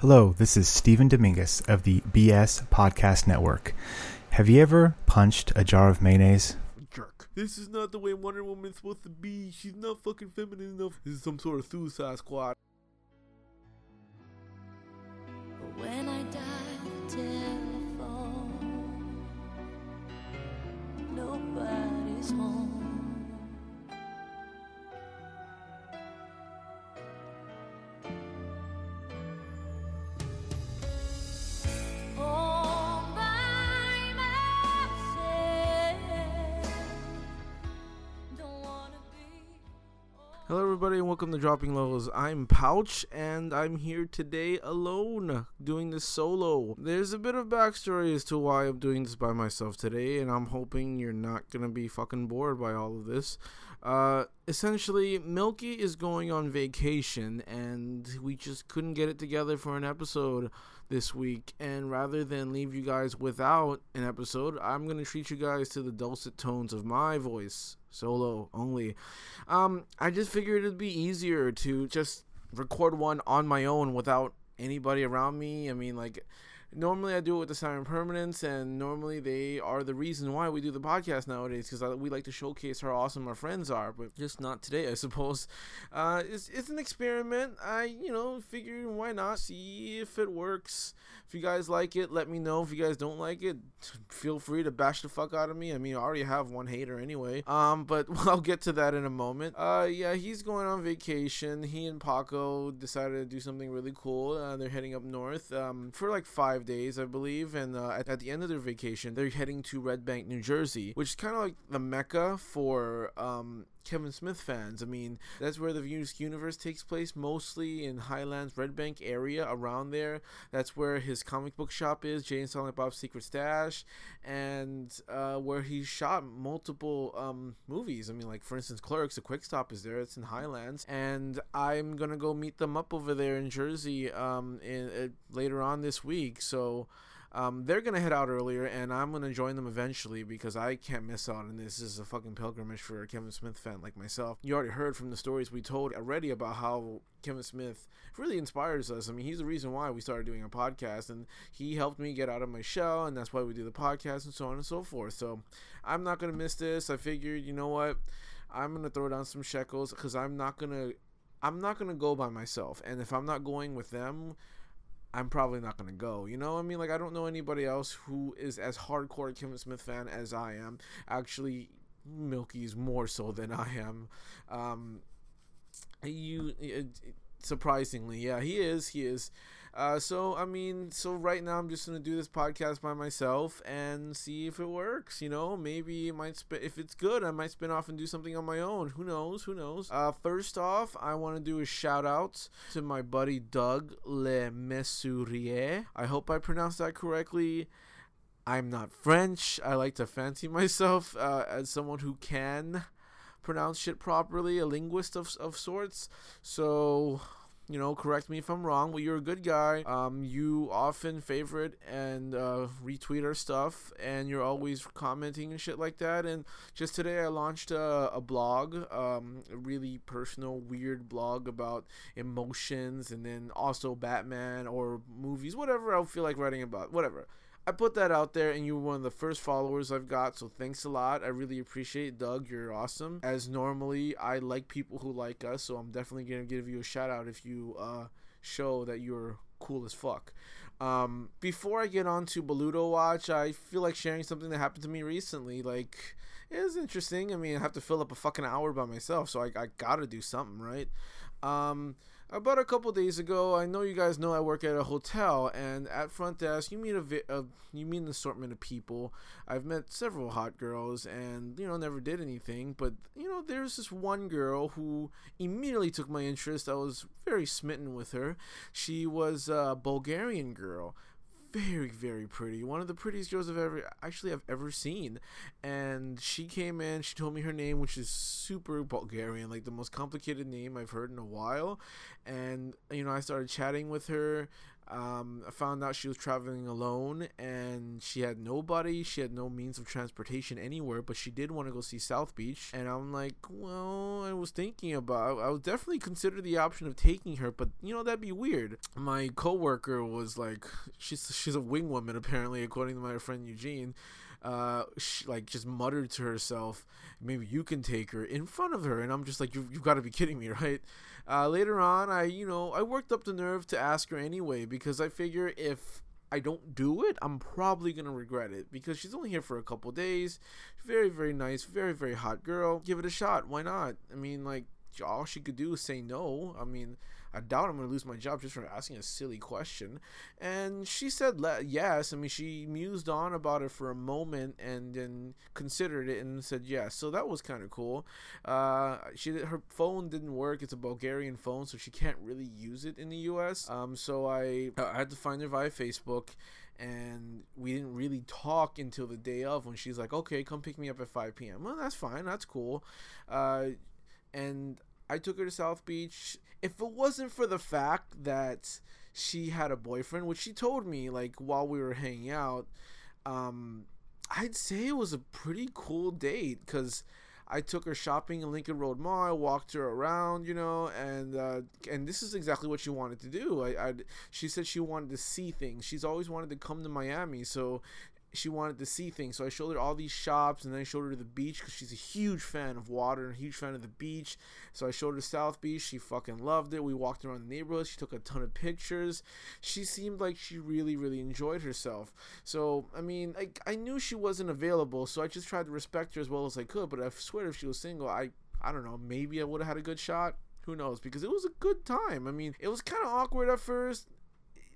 Hello, this is Stephen Dominguez of the BS Podcast Network. Have you ever punched a jar of mayonnaise? Jerk. This is not the way Wonder Woman is supposed to be. She's not fucking feminine enough. This is some sort of suicide squad. When I dial the telephone, nobody's home. Hello, everybody, and welcome to Dropping Loads. I'm Pouch, and I'm here today alone doing this solo. There's a bit of backstory as to why I'm doing this by myself today, and I'm hoping you're not gonna be fucking bored by all of this. Uh, essentially, Milky is going on vacation, and we just couldn't get it together for an episode this week. And rather than leave you guys without an episode, I'm gonna treat you guys to the dulcet tones of my voice, solo only. Um, I just figured it'd be easier to just record one on my own without anybody around me. I mean, like, normally I do it with the Siren Permanence, and normally they are the reason why we do the podcast nowadays because we like to showcase how awesome our friends are, but just not today, I suppose. Uh, it's, it's an experiment. I, you know, figure why not see if it works. If you guys like it, let me know. If you guys don't like it, feel free to bash the fuck out of me. I mean, I already have one hater anyway. Um, but I'll get to that in a moment. Uh, yeah, he's going on vacation. He and Paco decided to do something really cool. Uh, they're heading up north um, for like five days, I believe. And uh, at, at the end of their vacation, they're heading to Red Bank, New Jersey, which is kind of like the mecca for um, Kevin Smith fans. I mean, that's where the View Askewniverse takes place, mostly in Highlands, Red Bank area around there. That's where his comic book shop is, Jay Silent Bob's Secret Stash, and uh, where he shot multiple um, movies. I mean, like for instance, Clerks, the Quick Stop is there. It's in Highlands, and I'm gonna go meet them up over there in Jersey um, in, uh, later on this week. So. Um, they're gonna head out earlier, and I'm gonna join them eventually because I can't miss out on this. This is a fucking pilgrimage for a Kevin Smith fan like myself. You already heard from the stories we told already about how Kevin Smith really inspires us. I mean, he's the reason why we started doing a podcast, and he helped me get out of my shell, and that's why we do the podcast and so on and so forth. So I'm not gonna miss this. I figured, you know what, I'm gonna throw down some shekels because I'm not gonna. I'm not gonna go by myself, and if I'm not going with them, I'm probably not gonna go. You know, I mean, like I don't know anybody else who is as hardcore a Kevin Smith fan as I am. Actually, Milky's more so than I am. Um, you surprisingly, yeah, he is. He is. Uh, so I mean, so right now I'm just gonna do this podcast by myself and see if it works. You know, maybe it might spin. If it's good, I might spin off and do something on my own. Who knows? Who knows? Uh, first off, I want to do a shout out to my buddy Doug Le Mesurier. I hope I pronounced that correctly. I'm not French. I like to fancy myself uh, as someone who can pronounce shit properly, a linguist of, of sorts. So, you know, correct me if I'm wrong, but you're a good guy. Um, you often favorite and uh, retweet our stuff, and you're always commenting and shit like that. And just today, I launched a, a blog, um, a really personal, weird blog about emotions, and then also Batman or movies, whatever I feel like writing about, whatever. I put that out there, and you were one of the first followers I've got, so thanks a lot. I really appreciate it. Doug. You're awesome. As normally, I like people who like us, so I'm definitely gonna give you a shout out if you uh, show that you're cool as fuck. Um, before I get on to Baluto Watch, I feel like sharing something that happened to me recently. Like, it was interesting. I mean, I have to fill up a fucking hour by myself, so I, I gotta do something, right? Um, about a couple days ago, I know you guys know I work at a hotel, and at front desk, you meet a, vi- a you meet an assortment of people. I've met several hot girls, and you know never did anything. But you know, there's this one girl who immediately took my interest. I was very smitten with her. She was a Bulgarian girl very very pretty. One of the prettiest girls i've ever actually i've ever seen. And she came in she told me her name which is super bulgarian like the most complicated name i've heard in a while. And you know i started chatting with her Um, I found out she was traveling alone and she had nobody. She had no means of transportation anywhere, but she did want to go see South Beach. And I'm like, well, I was thinking about. I would definitely consider the option of taking her, but you know that'd be weird. My coworker was like, she's she's a wing woman apparently, according to my friend Eugene uh, she, like just muttered to herself, maybe you can take her in front of her. And I'm just like, you, you've got to be kidding me, right? Uh, later on, I, you know, I worked up the nerve to ask her anyway because I figure if I don't do it, I'm probably gonna regret it because she's only here for a couple days. Very, very nice, very, very hot girl. Give it a shot. Why not? I mean, like, all she could do is say no. I mean, I doubt I'm going to lose my job just for asking a silly question. And she said le- yes. I mean, she mused on about it for a moment and then considered it and said yes. So that was kind of cool. Uh, she her phone didn't work. It's a Bulgarian phone, so she can't really use it in the U.S. Um, so I I had to find her via Facebook and we didn't really talk until the day of when she's like, "Okay, come pick me up at 5 p.m." Well, that's fine, that's cool. Uh, and I took her to South Beach. If it wasn't for the fact that she had a boyfriend, which she told me like while we were hanging out, um, I'd say it was a pretty cool date because I took her shopping in Lincoln Road Mall. I walked her around, you know, and uh, and this is exactly what she wanted to do. I, I she said she wanted to see things. She's always wanted to come to Miami, so she wanted to see things. So I showed her all these shops, and then I showed her the beach because she's a huge fan of water and a huge fan of the beach. So I showed her South Beach. She fucking loved it. We walked around the neighborhood. She took a ton of pictures. She seemed like she really, really enjoyed herself. So I mean, like I knew she wasn't available, so I just tried to respect her as well as I could. But I swear, if she was single, I I don't know, maybe I would have had a good shot. Who knows? Because it was a good time. I mean, it was kind of awkward at first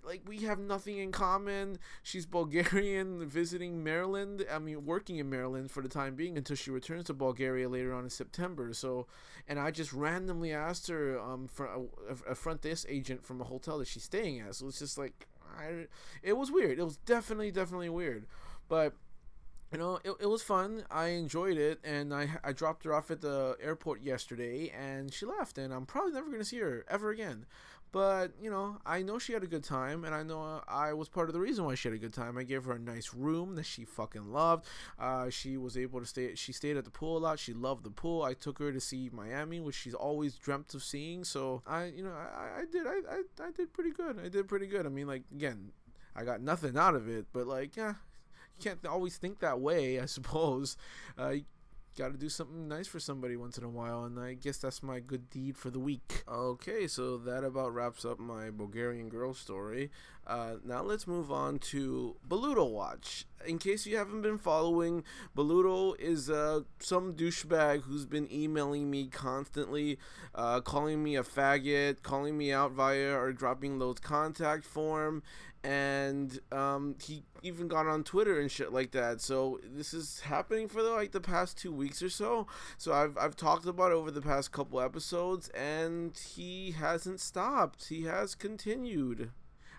like we have nothing in common. She's Bulgarian, visiting Maryland. I mean, working in Maryland for the time being until she returns to Bulgaria later on in September. So, and I just randomly asked her um for a, a front desk agent from a hotel that she's staying at. So it's just like I, it was weird. It was definitely definitely weird, but you know, it, it was fun. I enjoyed it, and I I dropped her off at the airport yesterday, and she left, and I'm probably never gonna see her ever again. But you know, I know she had a good time, and I know I was part of the reason why she had a good time. I gave her a nice room that she fucking loved. Uh, she was able to stay. She stayed at the pool a lot. She loved the pool. I took her to see Miami, which she's always dreamt of seeing. So I, you know, I, I did. I, I, I did pretty good. I did pretty good. I mean, like again, I got nothing out of it, but like, yeah, you can't always think that way. I suppose. Uh, got to do something nice for somebody once in a while, and I guess that's my good deed for the week. Okay, so that about wraps up my Bulgarian girl story. Uh, now let's move on to Baluto Watch. In case you haven't been following, Baluto is uh, some douchebag who's been emailing me constantly, uh, calling me a faggot, calling me out via or dropping those contact form, and um, he even got on Twitter and shit like that. So this is happening for the, like the past two weeks or so. So I've I've talked about over the past couple episodes, and he hasn't stopped. He has continued.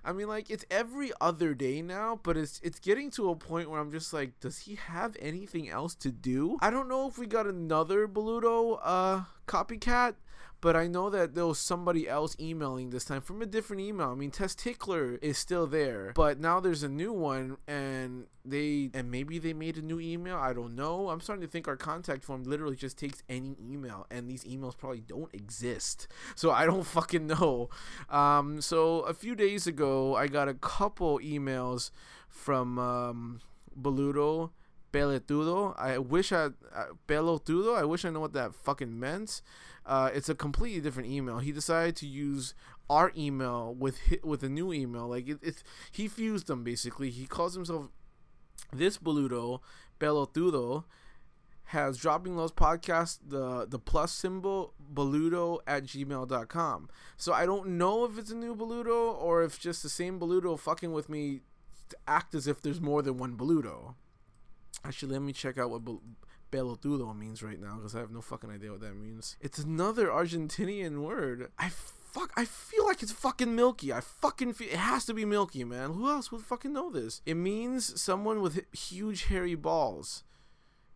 I mean, like it's every other day now, but it's it's getting to a point where I'm just like, does he have anything else to do? I don't know if we got another Boludo uh copycat, but I know that there was somebody else emailing this time from a different email. I mean, Testickler is still there, but now there's a new one, and they and maybe they made a new email. I don't know. I'm starting to think our contact form literally just takes any email, and these emails probably don't exist. So I don't fucking know. Um, so a few days ago, I got a couple emails from um, Boludo. Pelotudo. I wish I uh, Pelotudo. I wish I know what that fucking meant. Uh, it's a completely different email. He decided to use our email with hi- with a new email. Like it, it's he fused them basically. He calls himself this Boludo Pelotudo has dropping those podcasts the the plus symbol boludo at gmail.com so i don't know if it's a new boludo or if just the same boludo fucking with me to act as if there's more than one boludo actually let me check out what pelotudo means right now because i have no fucking idea what that means it's another argentinian word i fuck i feel like it's fucking milky i fucking feel it has to be milky man who else would fucking know this it means someone with huge hairy balls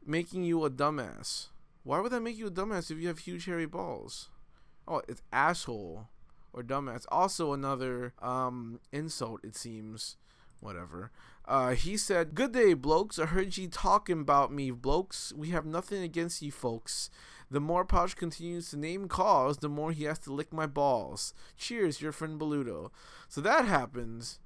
making you a dumbass. Why would that make you a dumbass if you have huge hairy balls? Oh, it's asshole. or dumbass. Also, another um, insult, it seems. Whatever. Uh, he said, Good day, blokes. I heard ye talking about me, blokes. We have nothing against ye folks. The more Pouch continues to name calls, the more he has to lick my balls. Cheers, your friend Beludo. So that happens.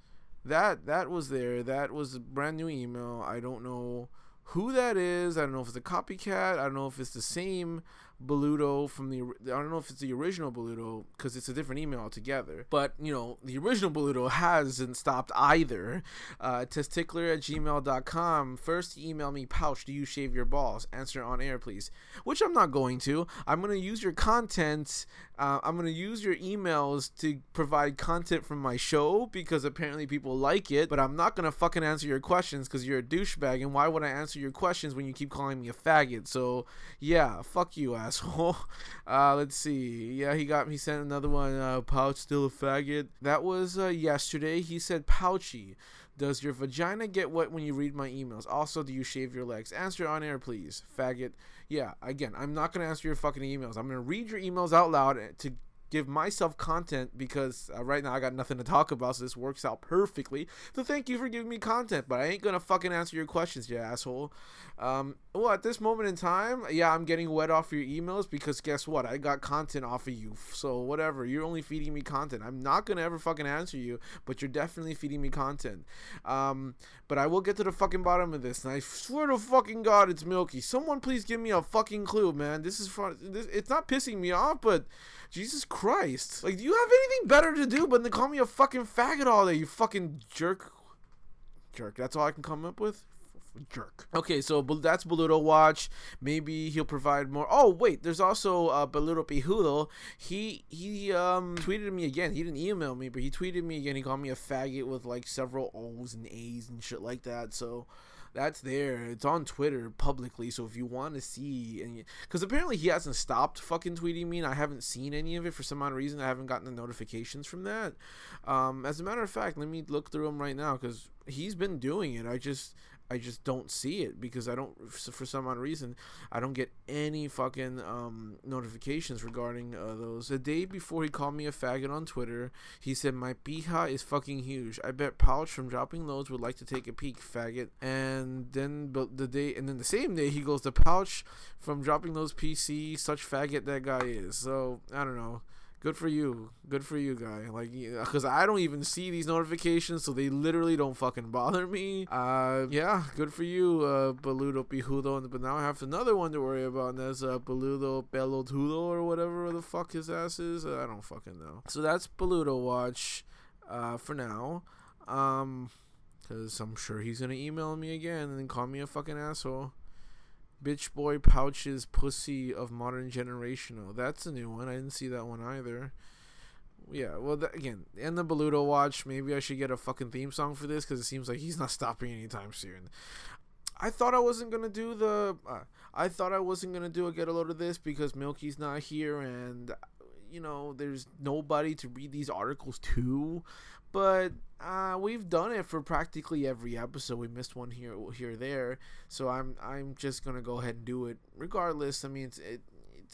That that was there. That was a brand new email. I don't know who that is. I don't know if it's a copycat. I don't know if it's the same Beludo from the. I don't know if it's the original Beludo because it's a different email altogether. But you know, the original Beludo hasn't stopped either. Uh, testickler at gmail.com. First, email me, Pouch. Do you shave your balls? Answer on air, please. Which I'm not going to. I'm going to use your content. Uh, I'm going to use your emails to provide content from my show because apparently people like it. But I'm not going to fucking answer your questions because you're a douchebag. And why would I answer your questions when you keep calling me a faggot? So yeah, fuck you, asshole. Uh, let's see. Yeah, he got he sent another one. Uh, Pouch still a faggot. That was uh, yesterday. He said pouchy. Does your vagina get wet when you read my emails? Also, do you shave your legs? Answer on air, please, faggot. Yeah, again, I'm not gonna answer your fucking emails. I'm gonna read your emails out loud to give myself content because uh, right now I got nothing to talk about, so this works out perfectly. So thank you for giving me content, but I ain't gonna fucking answer your questions, you asshole. Um, well, at this moment in time, yeah, I'm getting wet off your emails because guess what? I got content off of you, so whatever. You're only feeding me content. I'm not gonna ever fucking answer you, but you're definitely feeding me content. Um, but I will get to the fucking bottom of this, and I swear to fucking God, it's Milky. Someone please give me a fucking clue, man. This is fun. This, it's not pissing me off, but Jesus Christ. Like, do you have anything better to do but than call me a fucking faggot all day, you fucking jerk? Jerk. That's all I can come up with? Jerk. Okay, so that's Beludo Watch. Maybe he'll provide more. Oh wait, there's also uh, Pijudo. He he um tweeted me again. He didn't email me, but he tweeted me again. He called me a faggot with like several O's and A's and shit like that. So that's there. It's on Twitter publicly. So if you want to see, and because apparently he hasn't stopped fucking tweeting me, and I haven't seen any of it for some odd reason. I haven't gotten the notifications from that. Um, as a matter of fact, let me look through him right now because he's been doing it. I just. I just don't see it because I don't, for some odd reason, I don't get any fucking um, notifications regarding uh, those. The day before he called me a faggot on Twitter, he said, My pija is fucking huge. I bet Pouch from Dropping Loads would like to take a peek, faggot. And then but the day, and then the same day, he goes, The Pouch from Dropping Loads PC, such faggot that guy is. So, I don't know good for you. Good for you guy. Like because i don't even see these notifications so they literally don't fucking bother me. Uh yeah good for you uh beludo pijudo. But now i have another one to worry about and that's uh beludo pelotudo or whatever the fuck his ass is. I don't fucking know. So that's beludo watch uh for now. Um because i'm sure he's gonna email me again and call me a fucking asshole Bitch Boy Pouches Pussy of Modern Generational. That's a new one. I didn't see that one either. Yeah, well, th- again, and the Baluto Watch. Maybe I should get a fucking theme song for this because it seems like he's not stopping anytime soon. I thought I wasn't gonna do the. Uh, I thought I wasn't gonna do a get a load of this because Milky's not here, and you know, there's nobody to read these articles to. But uh, we've done it for practically every episode. We missed one here, here, there. So I'm, I'm just gonna go ahead and do it, regardless. I mean, it's, it,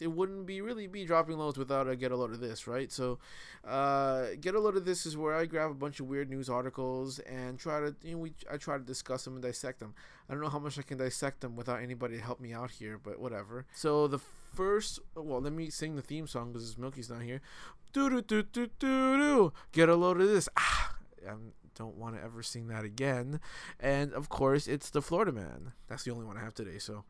it wouldn't be really be dropping loads without a get a load of this, right? So, uh, get a load of this is where I grab a bunch of weird news articles and try to, you know, we I try to discuss them and dissect them. I don't know how much I can dissect them without anybody to help me out here, but whatever. So the first, well, let me sing the theme song because Milky's not here. Do do do do do do. Get a load of this. Ah, I don't want to ever sing that again. And of course, it's the Florida Man. That's the only one I have today. So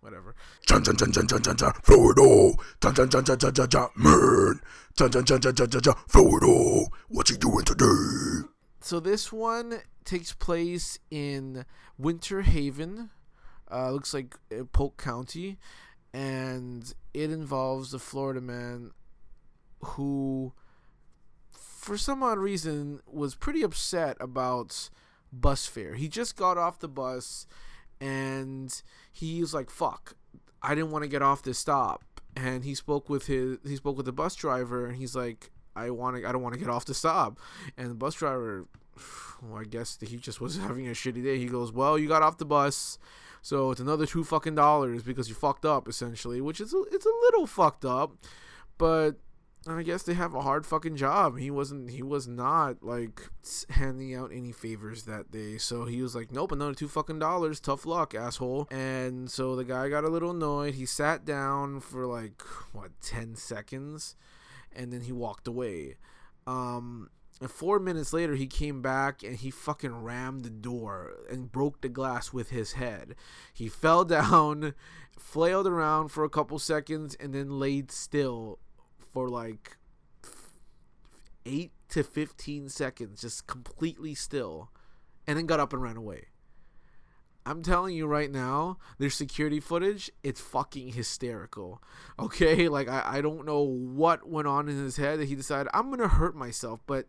whatever. Chan chan chan chan chan chan chan Florida. Chan chan chan chan chan chan chan man. Chan chan chan chan chan chan chan Florida. What's he doing today? So this one takes place in Winter Haven. Uh, looks like uh, Polk County, and it involves the Florida man who, for some odd reason, was pretty upset about bus fare. He just got off the bus, and he was like, "Fuck, I didn't want to get off this stop." And he spoke with his he spoke with the bus driver, and he's like, "I want to I don't want to get off the stop." And the bus driver, well, I guess he just was having a shitty day. He goes, "Well, you got off the bus." So it's another two fucking dollars because you fucked up essentially, which is a, it's a little fucked up, but I guess they have a hard fucking job. He wasn't. He was not like handing out any favors that day. So he was like, "Nope, another two fucking dollars. Tough luck, asshole." And so the guy got a little annoyed. He sat down for like what ten seconds, and then he walked away. Um, and four minutes later, he came back and he fucking rammed the door and broke the glass with his head. He fell down, flailed around for a couple seconds, and then laid still for like eight to 15 seconds, just completely still, and then got up and ran away. I'm telling you right now, there's security footage. It's fucking hysterical. Okay, like I, I don't know what went on in his head that he decided I'm gonna hurt myself, but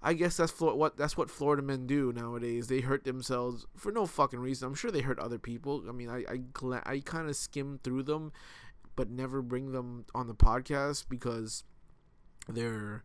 I guess that's Flor- what that's what Florida men do nowadays. They hurt themselves for no fucking reason. I'm sure they hurt other people. I mean, I I, I kind of skim through them, but never bring them on the podcast because they're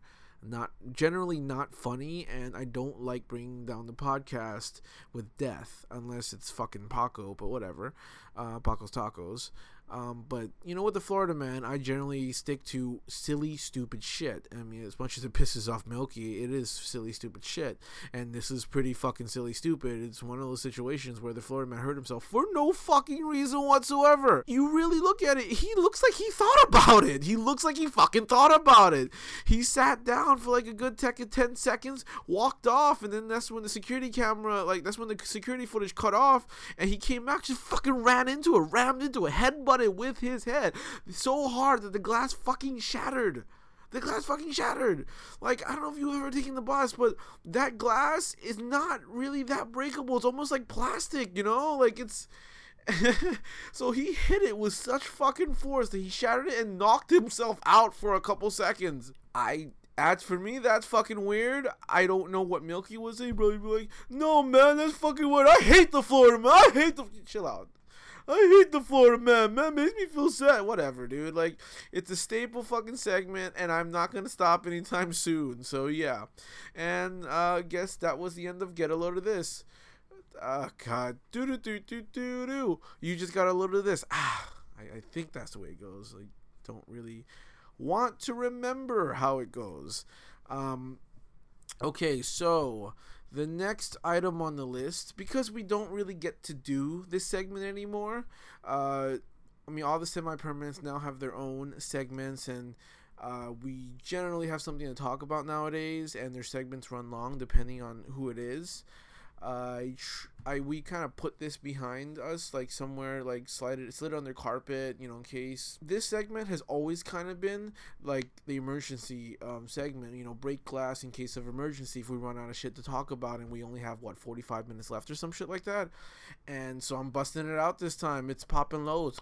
not generally not funny and I don't like bringing down the podcast with death unless it's fucking Paco but whatever uh, Paco's tacos um, but you know with the Florida man I generally stick to silly stupid shit. I mean as much as it pisses off Milky it is silly stupid shit. And this is pretty fucking silly stupid. It's one of those situations where the Florida man hurt himself for no fucking reason whatsoever. You really look at it he looks like he thought about it. He looks like he fucking thought about it. He sat down for like a good tech 10 seconds walked off and then that's when the security camera like that's when the security footage cut off and he came back just fucking ran into it rammed into it headbutted with his head so hard that the glass fucking shattered the glass fucking shattered. Like, I don't know if you've ever taken the bus, but that glass is not really that breakable. It's almost like plastic, you know? Like, it's. so he hit it with such fucking force that he shattered it and knocked himself out for a couple seconds. I. As for me, that's fucking weird. I don't know what Milky was saying, bro. He'd be like, no, man, that's fucking weird. I hate the Florida man. I hate the. Chill out. I hate the Florida man. Man makes me feel sad. Whatever, dude. Like it's a staple fucking segment, and I'm not gonna stop anytime soon. So yeah, and uh, I guess that was the end of get a load of this. Ah, God, do do do do do do. You just got a load of this. Ah, I, I think that's the way it goes. Like, don't really want to remember how it goes. Um, okay, so the next item on the list, because we don't really get to do this segment anymore, uh, I mean, all the semi permanents now have their own segments, and uh, we generally have something to talk about nowadays, and their segments run long depending on who it is. I, I we kind of put this behind us, like somewhere, like slide it, slid it under carpet, you know, in case. This segment has always kind of been like the emergency um, segment, you know, break glass in case of emergency if we run out of shit to talk about and we only have what 45 minutes left or some shit like that. And so I'm busting it out this time. It's popping loads.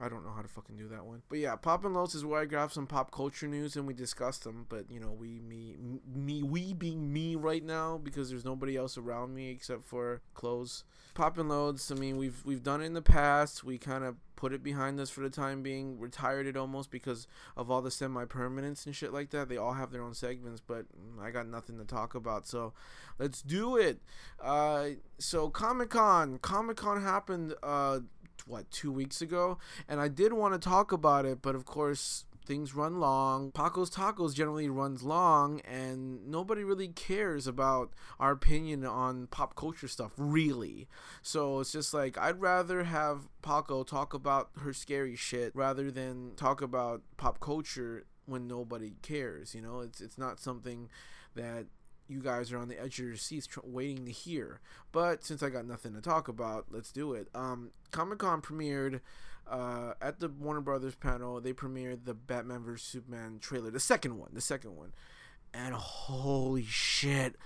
I don't know how to fucking do that one. But yeah, Pop and Lows is where I grab some pop culture news and we discuss them. But you know, we me me we being me right now because there's nobody else around me except for clothes. Pop and loads. I mean, we've we've done it in the past. We kind of put it behind us for the time being. Retired it almost because of all the semi permanents and shit like that. They all have their own segments, but I got nothing to talk about. So let's do it. Uh, so Comic Con, Comic Con happened. Uh, what two weeks ago, and I did want to talk about it, but of course things run long. Paco's Tacos generally runs long, and nobody really cares about our opinion on pop culture stuff, really. So it's just like I'd rather have Paco talk about her scary shit rather than talk about pop culture when nobody cares. You know, it's it's not something that you guys are on the edge of your seats tr- waiting to hear. But since I got nothing to talk about, let's do it. Um, Comic Con premiered uh, at the Warner Brothers panel. They premiered the Batman vs Superman trailer, the second one, the second one, and holy shit.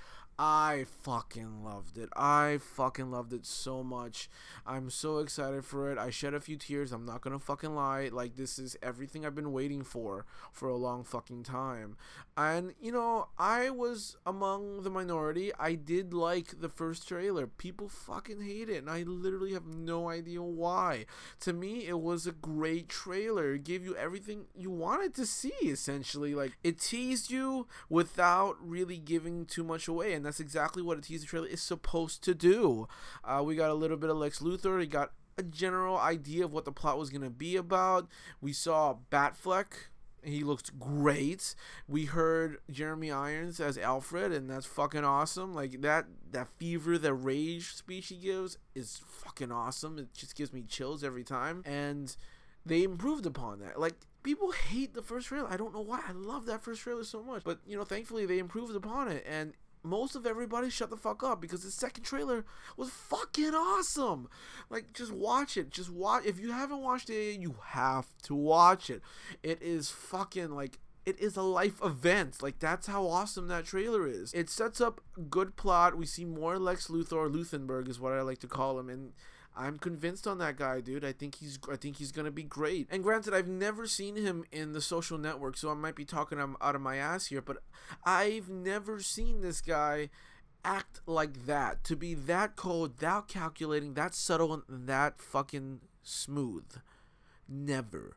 I fucking loved it. I fucking loved it so much. I'm so excited for it. I shed a few tears. I'm not gonna fucking lie. Like this is everything I've been waiting for for a long fucking time. And you know, I was among the minority. I did like the first trailer. People fucking hate it, and I literally have no idea why. To me, it was a great trailer. It gave you everything you wanted to see. Essentially, like it teased you without really giving too much away, and that's exactly what a teaser trailer is supposed to do. Uh, we got a little bit of Lex Luthor. We got a general idea of what the plot was going to be about. We saw Batfleck He looks great. We heard Jeremy Irons as Alfred, and that's fucking awesome. Like that that fever, that rage speech he gives is fucking awesome. It just gives me chills every time. And they improved upon that. Like people hate the first trailer. I don't know why. I love that first trailer so much. But you know, thankfully they improved upon it and most of everybody shut the fuck up because the second trailer was fucking awesome. Like, just watch it. Just watch. If you haven't watched it, you have to watch it. It is fucking like it is a life event. Like that's how awesome that trailer is. It sets up good plot. We see more Lex Luthor. Luthenberg is what I like to call him, and I'm convinced on that guy, dude. I think he's I think he's gonna be great. And granted, I've never seen him in the Social Network, so I might be talking out of my ass here, but I've never seen this guy act like that. To be that cold, that calculating, that subtle, and that fucking smooth. Never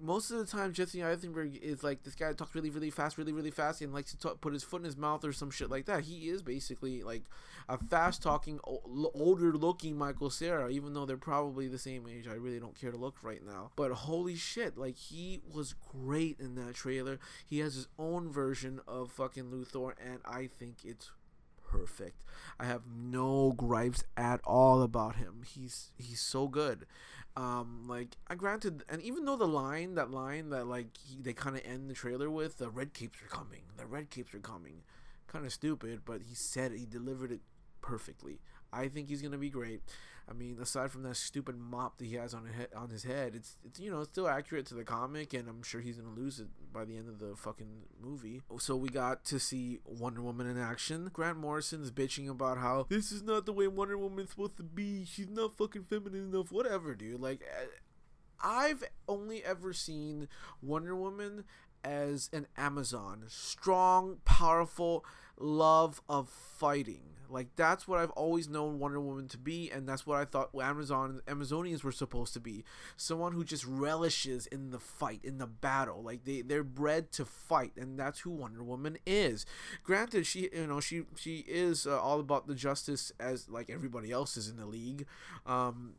most of the time Jesse Eisenberg is like this guy talks really really fast really really fast and likes to put his foot in his mouth or some shit like that. He is basically like a fast talking older looking Michael Cera even though they're probably the same age. I really don't care to look right now. But holy shit like he was great in that trailer. He has his own version of fucking Luthor and I think it's perfect. I have no gripes at all about him. He's he's so good. Um, like I granted, and even though the line, that line that like he, they kind of end the trailer with, the red capes are coming. The red capes are coming. Kind of stupid, but he said it, he delivered it perfectly. I think he's gonna be great. I mean, aside from that stupid mop that he has on his head, on his head, it's it's you know it's still accurate to the comic, and I'm sure he's gonna lose it by the end of the fucking movie. So we got to see Wonder Woman in action. Grant Morrison's bitching about how this is not the way Wonder Woman's supposed to be. She's not fucking feminine enough. Whatever, dude. Like. Eh, I've only ever seen Wonder Woman as an Amazon. Strong, powerful, love of fighting. Like that's what I've always known Wonder Woman to be, and that's what I thought Amazon Amazonians were supposed to be. Someone who just relishes in the fight, in the battle. Like they they're bred to fight, and that's who Wonder Woman is. Granted, she you know she she is uh, all about the justice as like everybody else is in the league. Um,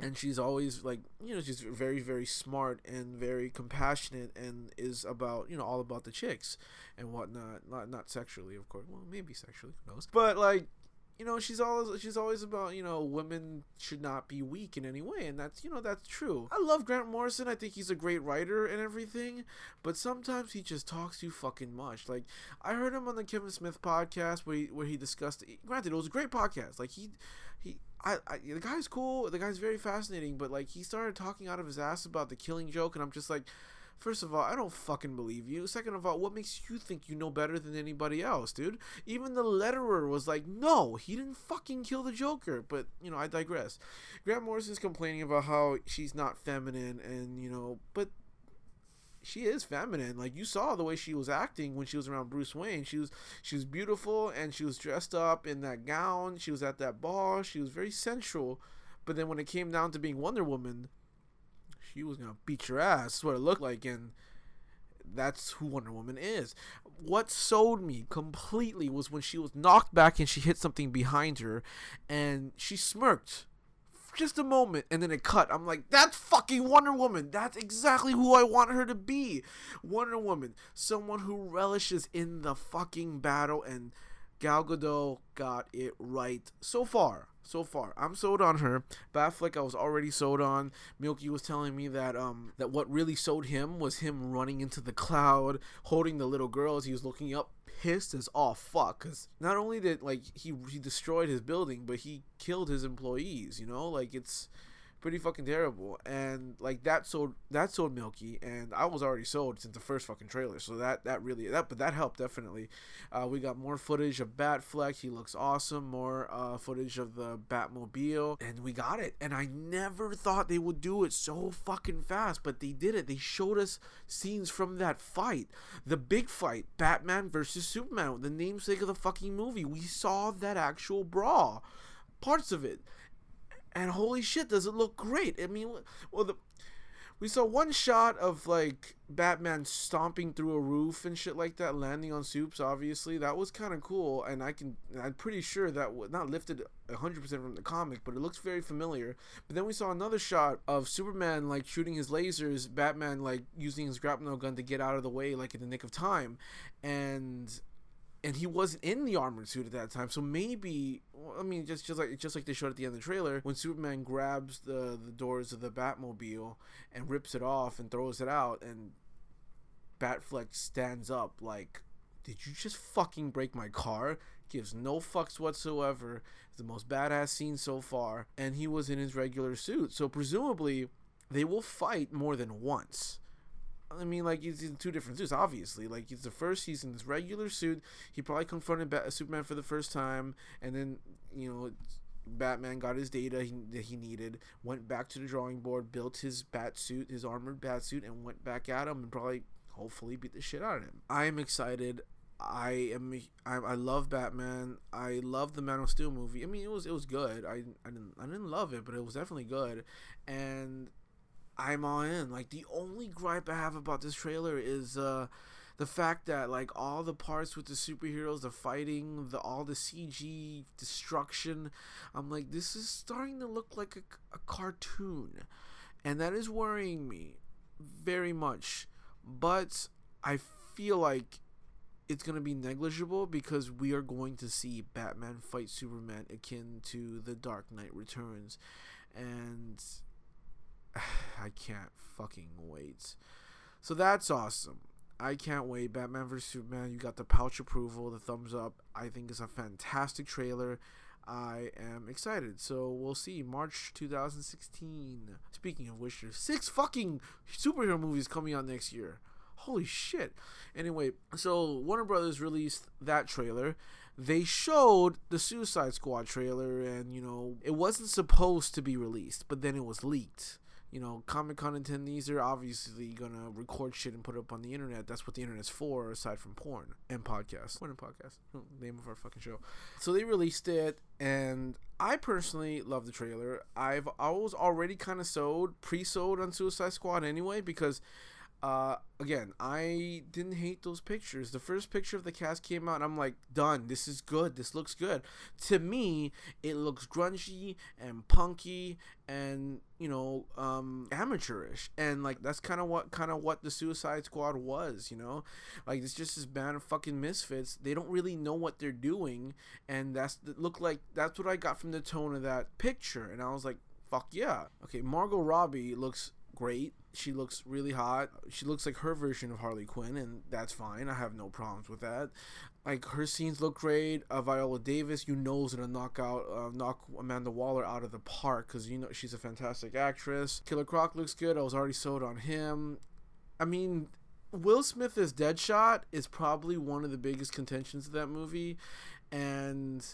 and she's always like you know she's very very smart and very compassionate and is about you know all about the chicks and whatnot. Not not sexually of course. Well maybe sexually who knows? But like you know she's always she's always about you know women should not be weak in any way and that's you know that's true. I love grant morrison. I think he's a great writer and everything but sometimes he just talks too fucking much. Like i heard him on the kevin smith podcast where he, where he discussed granted it was a great podcast. Like he he I, I the guy's cool the guy's very fascinating but like he started talking out of his ass about the killing joke and i'm just like First of all, I don't fucking believe you. Second of all, what makes you think you know better than anybody else, dude? Even the letterer was like, no, he didn't fucking kill the Joker. But, you know, I digress. Grant Morrison's complaining about how she's not feminine and, you know, but she is feminine. Like you saw the way she was acting when she was around Bruce Wayne. She was she was beautiful and she was dressed up in that gown. She was at that ball. She was very sensual. But then when it came down to being Wonder Woman, she was gonna beat your ass. That's what it looked like, and that's who Wonder Woman is. What sold me completely was when she was knocked back and she hit something behind her, and she smirked just a moment and then it cut. I'm like, that's fucking Wonder Woman. That's exactly who I want her to be. Wonder Woman, someone who relishes in the fucking battle, and Gal Gadot got it right so far so far. I'm sold on her. Batfleck I was already sold on. Milky was telling me that um that what really sold him was him running into the cloud, holding the little girl as He was looking up, pissed as all fuck, because not only did like he he destroyed his building, but he killed his employees. You know, like it's pretty fucking terrible. And like that sold that sold Milky, and I was already sold since the first fucking trailer. So that that really that but that helped definitely. Uh, we got more footage of Batfleck. He looks awesome. More uh, footage of the Batmobile, and we got it. And I never thought they would do it so fucking fast, but they did it. They showed us scenes from that fight, the big fight, Batman versus Superman, the namesake of the fucking movie. We saw that actual brawl parts of it and holy shit, does it look great? I mean, well, the we saw one shot of like Batman stomping through a roof and shit like that, landing on soups. Obviously, that was kind of cool, and I can I'm pretty sure that was not lifted 100 percent from the comic, but it looks very familiar. But then we saw another shot of Superman like shooting his lasers, Batman like using his grapnel gun to get out of the way like in the nick of time, and and he wasn't in the armored suit at that time. So maybe, I mean, just just like just like they showed at the end of the trailer, when Superman grabs the the doors of the Batmobile and rips it off and throws it out, and Batfleck stands up like, "Did you just fucking break my car?" Gives no fucks whatsoever. It's the most badass scene so far, and he was in his regular suit. So presumably, they will fight more than once. I mean, like he's in two different suits. Obviously, like he's the first. He's in his regular suit. He probably confronted Bat- Superman for the first time, and then you know, Batman got his data he, that he needed. Went back to the drawing board, built his bat suit, his armored bat suit, and went back at him and probably, hopefully, beat the shit out of him. I am excited. I am. I, I love Batman. I love the Man of Steel movie. I mean, it was it was good. I I didn't I didn't love it, but it was definitely good. And I'm all in. Like the only gripe I have about this trailer is uh the fact that like all the parts with the superheroes, the fighting, the all the CG destruction, I'm like this is starting to look like a, a cartoon. And that is worrying me very much. But I feel like it's going to be negligible because we are going to see Batman fight Superman akin to The Dark Knight Returns. And I can't fucking wait. So that's awesome. I can't wait. Batman vs Superman. You got the pouch approval, the thumbs up. I think it's a fantastic trailer. I am excited. So we'll see. March 2016. Speaking of which, there's six fucking superhero movies coming out next year. Holy shit. Anyway, so Warner Brothers released that trailer. They showed the Suicide Squad trailer, and you know, it wasn't supposed to be released, but then it was leaked you know, Comic Con attendees are obviously gonna record shit and put it up on the internet. That's what the internet's for, aside from porn and podcasts. Porn and podcasts, hmm, name of our fucking show. So they released it, and I personally love the trailer. I've I was already kind of sold, pre-sold on Suicide Squad anyway, because uh, again, I didn't hate those pictures. The first picture of the cast came out, and I'm like, done. This is good. This looks good. To me, it looks grungy and punky and you know, um, amateurish. And like that's kind of what kind of what the Suicide Squad was. You know, like it's just this band of fucking misfits. They don't really know what they're doing, and that's look like that's what I got from the tone of that picture. And I was like, fuck yeah. Okay, Margot Robbie looks great. She looks really hot. She looks like her version of Harley Quinn, and that's fine. I have no problems with that. Like her scenes look great. Uh, Viola Davis, you know, is gonna knock out, uh, knock Amanda Waller out of the park because you know she's a fantastic actress. Killer Croc looks good. I was already sold on him. I mean, Will Smith as Deadshot is probably one of the biggest contentions of that movie, and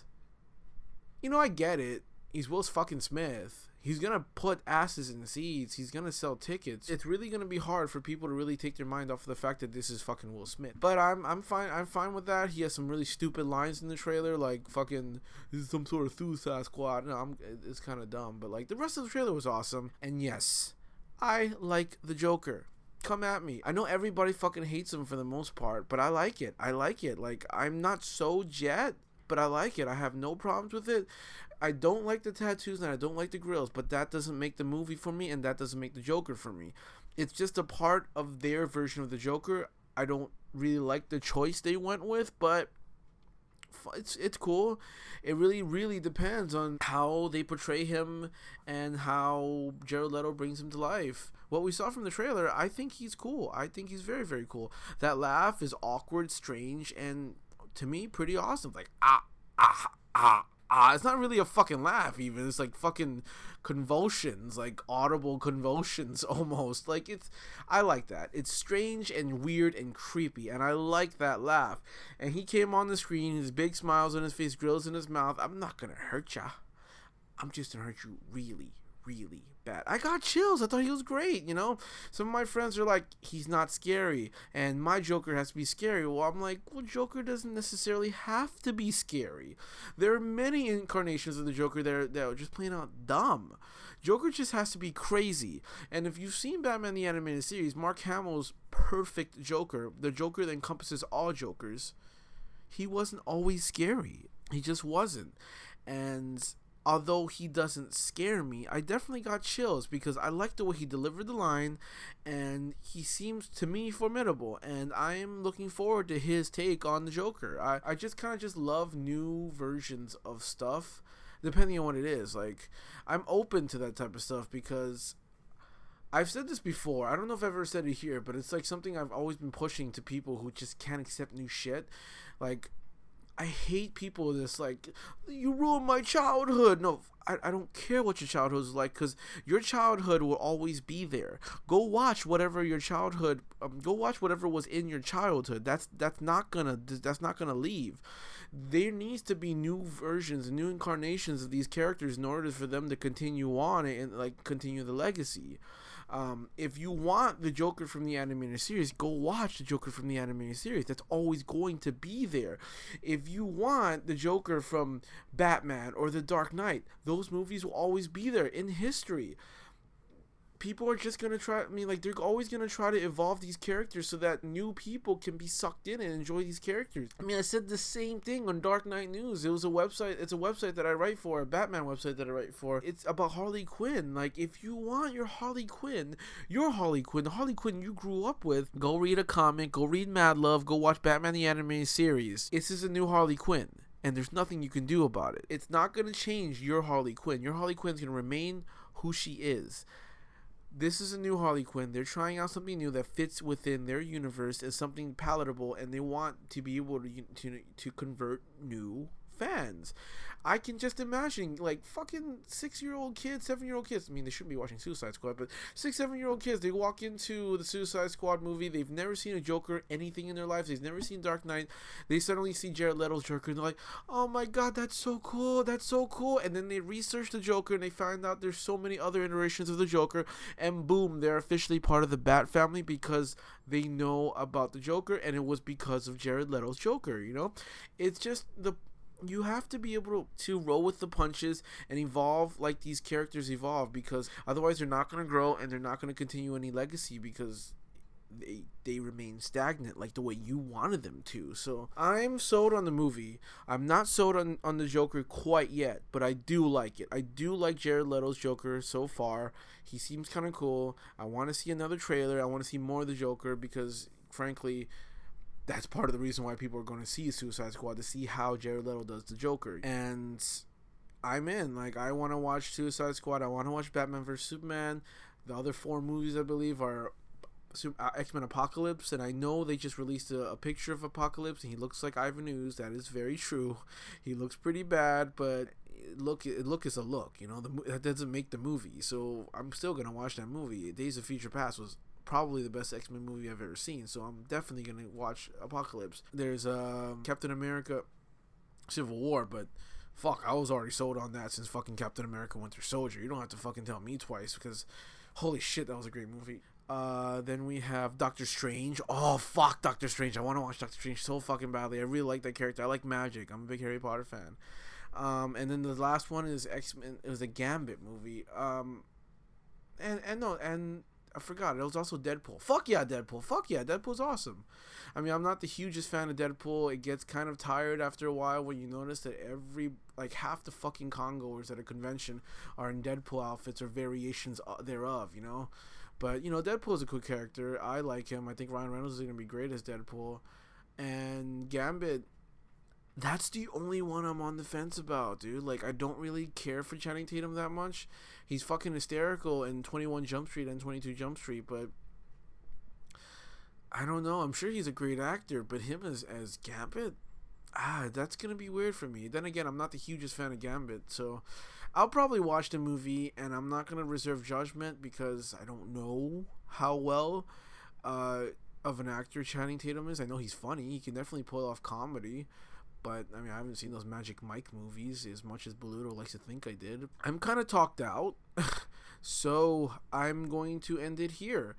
you know I get it. He's Will fucking Smith. He's gonna put asses in seats. He's gonna sell tickets. It's really gonna be hard for people to really take their mind off of the fact that this is fucking Will Smith. But I'm I'm fine. I'm fine with that. He has some really stupid lines in the trailer, like fucking this is some sort of Suicide Squad. No, I'm, it's kind of dumb. But like the rest of the trailer was awesome. And yes, I like the Joker come at me. I know everybody fucking hates him for the most part, but I like it. I like it. Like I'm not so jet, but I like it. I have no problems with it. I don't like the tattoos and I don't like the grills, but that doesn't make the movie for me and that doesn't make the Joker for me. It's just a part of their version of the Joker. I don't really like the choice they went with, but it's it's cool. It really really depends on how they portray him and how Jared Leto brings him to life. What we saw from the trailer, I think he's cool. I think he's very very cool. That laugh is awkward, strange, and to me pretty awesome. Like ah ah ah ah. It's not really a fucking laugh even. It's like fucking convulsions, like audible convulsions almost. Like it's I like that. It's strange and weird and creepy and I like that laugh. And he came on the screen, his big smiles on his face, grills in his mouth. I'm not going to hurt ya. I'm just going to hurt you really really bad. I got chills. I thought he was great. You know, some of my friends are like, he's not scary, and my Joker has to be scary. Well, I'm like, well, Joker doesn't necessarily have to be scary. There are many incarnations of the Joker that are, that are just plain out dumb. Joker just has to be crazy. And if you've seen Batman the Animated Series, Mark Hamill's perfect Joker, the Joker that encompasses all Jokers, he wasn't always scary. He just wasn't. And although he doesn't scare me, I definitely got chills because I like the way he delivered the line and he seems to me formidable and I am looking forward to his take on the Joker. I, I just kind of just love new versions of stuff depending on what it is. Like I'm open to that type of stuff because I've said this before. I don't know if I've ever said it here, but it's like something I've always been pushing to people who just can't accept new shit. Like I hate people that's like, you ruined my childhood. No, I, I don't care what your childhood is like because your childhood will always be there. Go watch whatever your childhood, um, go watch whatever was in your childhood. That's that's not gonna that's not gonna leave. There needs to be new versions, new incarnations of these characters in order for them to continue on and like continue the legacy. Um, if you want the Joker from the animated series, go watch the Joker from the animated series. That's always going to be there. If you want the Joker from Batman or The Dark Knight, those movies will always be there in history people are just gonna try. I mean, like they're always gonna try to evolve these characters so that new people can be sucked in and enjoy these characters. I mean, I said the same thing on Dark Knight News. It was a website. It's a website that I write for, a Batman website that I write for. It's about Harley Quinn. Like, if you want your Harley Quinn, your Harley Quinn, the Harley Quinn you grew up with, go read a comic, go read Mad Love, go watch Batman the Animated Series. This is a new Harley Quinn and there's nothing you can do about it. It's not going to change your Harley Quinn. Your Harley Quinn's going to remain who she is this is a new Harley Quinn. They're trying out something new that fits within their universe as something palatable, and they want to be able to to, to convert new fans. I can just imagine like fucking six year old kids, seven year old kids. I mean, they shouldn't be watching Suicide Squad, but six, seven year old kids, they walk into the Suicide Squad movie. They've never seen a Joker, anything in their lives. They've never seen Dark Knight. They suddenly see Jared Leto's Joker, and they're like, oh my god, that's so cool. That's so cool. And then they research the Joker, and they find out there's so many other iterations of the Joker, and boom, they're officially part of the Bat family because they know about the Joker, and it was because of Jared Leto's Joker. You know, it's just the you have to be able to roll with the punches and evolve like these characters evolve because otherwise they're not going to grow and they're not going to continue any legacy because they they remain stagnant like the way you wanted them to. So I'm sold on the movie. I'm not sold on on the Joker quite yet, but I do like it. I do like Jared Leto's Joker so far. He seems kind of cool. I want to see another trailer. I want to see more of the Joker because frankly that's part of the reason why people are going to see Suicide Squad to see how Jared Leto does the Joker. And I'm in. Like, I want to watch Suicide Squad. I want to watch Batman vs Superman. The other four movies, I believe, are uh, X Men Apocalypse, and I know they just released a, a, picture of Apocalypse, and he looks like Ivan Ooze. That is very true. He looks pretty bad, but look, look is a look. You know, the, that doesn't make the movie. So I'm still gonna watch that movie. Days of Future Past was probably the best X Men movie I've ever seen. So I'm definitely gonna watch Apocalypse. There's um, Captain America, Civil War, but fuck, I was already sold on that since fucking Captain America Winter Soldier. You don't have to fucking tell me twice because holy shit, that was a great movie. Uh, then we have Doctor Strange. Oh fuck, Doctor Strange! I want to watch Doctor Strange so fucking badly. I really like that character. I like magic. I'm a big Harry Potter fan. Um, and then the last one is X Men. It was a Gambit movie. Um, and and no, and I forgot. It was also Deadpool. Fuck yeah, Deadpool. Fuck yeah, Deadpool's awesome. I mean, I'm not the hugest fan of Deadpool. It gets kind of tired after a while when you notice that every like half the fucking congoers at a convention are in Deadpool outfits or variations thereof. You know, but you know, Deadpool's a cool character. I like him. I think Ryan Reynolds is gonna be great as Deadpool, and Gambit that's the only one I'm on the fence about, dude. Like, I don't really care for Channing Tatum that much. He's fucking hysterical in 21 Jump Street and 22 Jump Street, but I don't know. I'm sure he's a great actor, but him as as Gambit, ah, that's gonna be weird for me. Then again, I'm not the hugest fan of Gambit, so I'll probably watch the movie, and I'm not gonna reserve judgment because I don't know how well uh, of an actor Channing Tatum is. I know he's funny; he can definitely pull off comedy. But I mean, I haven't seen those Magic Mike movies as much as Boludo likes to think I did. I'm kind of talked out. So I'm going to end it here.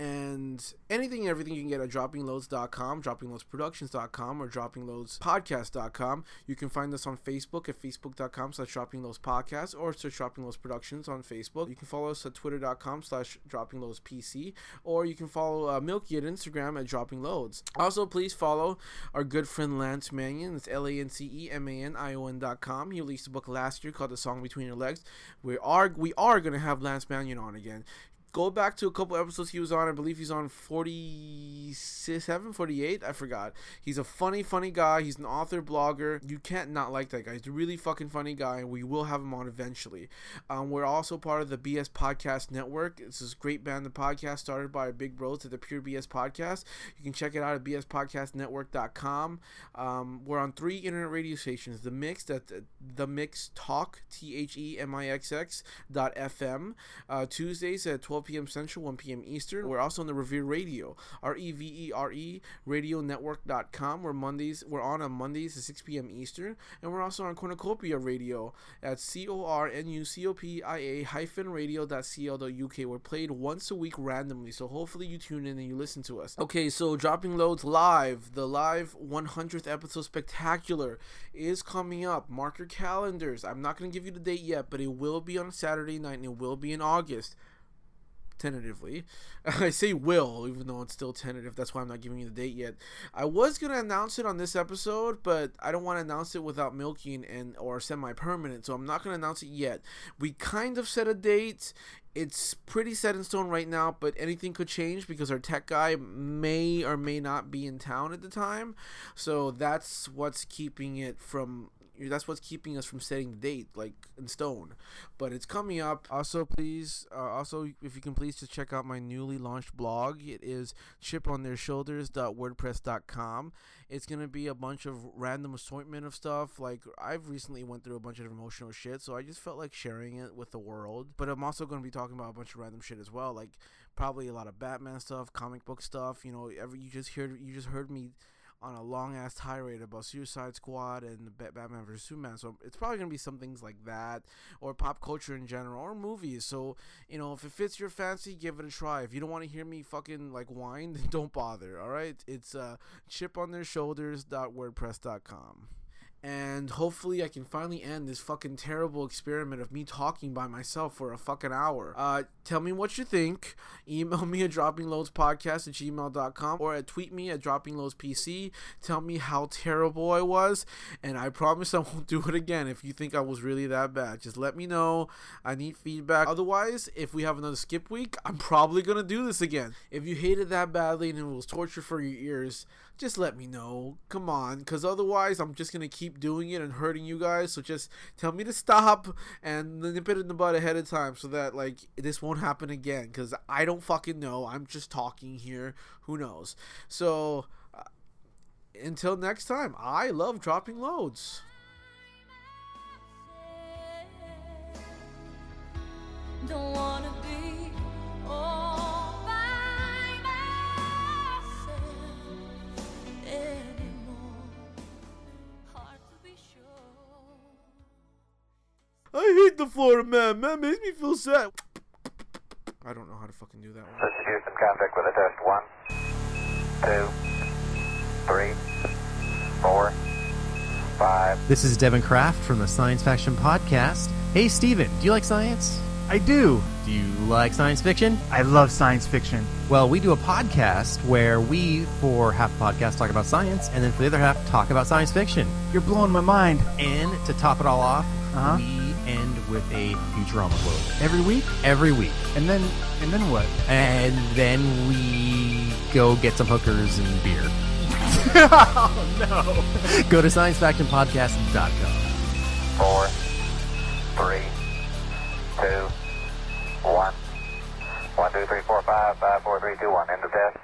And anything and everything you can get at droppingloads.com, droppingloadsproductions.com, or droppingloadspodcast.com. You can find us on Facebook at facebook.com slash droppingloadspodcast or search Dropping Loads Productions on Facebook. You can follow us at twitter.com slash droppingloadspc or you can follow uh, Milky at Instagram at droppingloads. Also, please follow our good friend Lance Manion. It's L-A-N-C-E-M-A-N-I-O-N dot com. He released a book last year called The Song Between Your Legs. We are, we are going to have Lance Manion on again go back to a couple episodes he was on. I believe he's on 47, 48. I forgot. He's a funny, funny guy. He's an author, blogger. You can't not like that guy. He's a really fucking funny guy, and we will have him on eventually. Um, we're also part of the BS Podcast Network. It's this great band, the podcast started by our big bros at the Pure BS Podcast. You can check it out at bspodcastnetwork.com. Um, we're on three internet radio stations. The Mixx, that the Mixx Talk, T H E M I X X dot FM. Uh, Tuesdays at 12 p.m. Central, 1 p.m. Eastern. We're also on the Revere Radio, R E V E R E Radio Network.com. We're Mondays. We're on on Mondays at 6 p.m. Eastern, and we're also on Cornucopia Radio at C O R N U C O P I A hyphen radio.co.uk. We're played once a week randomly, so hopefully you tune in and you listen to us. Okay, so dropping loads live, the live 100th episode spectacular is coming up. Mark your calendars. I'm not gonna give you the date yet, but it will be on Saturday night and it will be in August tentatively. I say will, even though it's still tentative. That's why I'm not giving you the date yet. I was gonna announce it on this episode, but I don't want to announce it without Milky and or semi-permanent, so I'm not gonna announce it yet. We kind of set a date. It's pretty set in stone right now, but anything could change because our tech guy may or may not be in town at the time. So that's what's keeping it from that's what's keeping us from setting the date like in stone. But it's coming up. Also please uh, also if you can please just check out my newly launched blog. It is chipontheirshoulders.wordpress.com it's gonna be a bunch of random assortment of stuff. Like i've recently went through a bunch of emotional shit so i just felt like sharing it with the world. But i'm also gonna be talking about a bunch of random shit as well like probably a lot of batman stuff comic book stuff you know every you just heard you just heard me on a long ass tirade about Suicide Squad and Batman vs Superman. So it's probably gonna be some things like that, or pop culture in general, or movies. So you know, if it fits your fancy, give it a try. If you don't want to hear me fucking like whine, then don't bother. All right, it's uh, chipontheirshoulders.wordpress.com and hopefully I can finally end this fucking terrible experiment of me talking by myself for a fucking hour. Uh, tell me what you think. Email me at droppingloadspodcast at gmail.com or tweet me at droppingloadspc. Tell me how terrible I was, and I promise I won't do it again if you think I was really that bad. Just let me know. I need feedback. Otherwise, if we have another skip week, I'm probably gonna do this again. If you hated that badly and it was torture for your ears, just let me know. Come on, because otherwise I'm just gonna keep doing it and hurting you guys. So just tell me to stop and nip it in the butt ahead of time so that like this won't happen again. Because I don't fucking know. I'm just talking here. Who knows? So uh, until next time, I love dropping loads. Don't wanna hate the Florida man. Man makes me feel sad. I don't know how to fucking do that one. This is Houston, contact with a test. One, two, three, four, five. This is Devin Kraft from the Science Faction Podcast. Hey, Steven, do you like science? I do. Do you like science fiction? I love science fiction. Well, we do a podcast where we, for half the podcast, talk about science, and then for the other half, talk about science fiction. You're blowing my mind. And to top it all off, Uh-huh. we end with a Futurama quote Every week? every week. And then and then what? And then we go get some hookers and beer. oh no. Go to sciencefactionpodcast.com. four, three, two, one. One, two, three, four, five, five, four, three, two, one. End of test.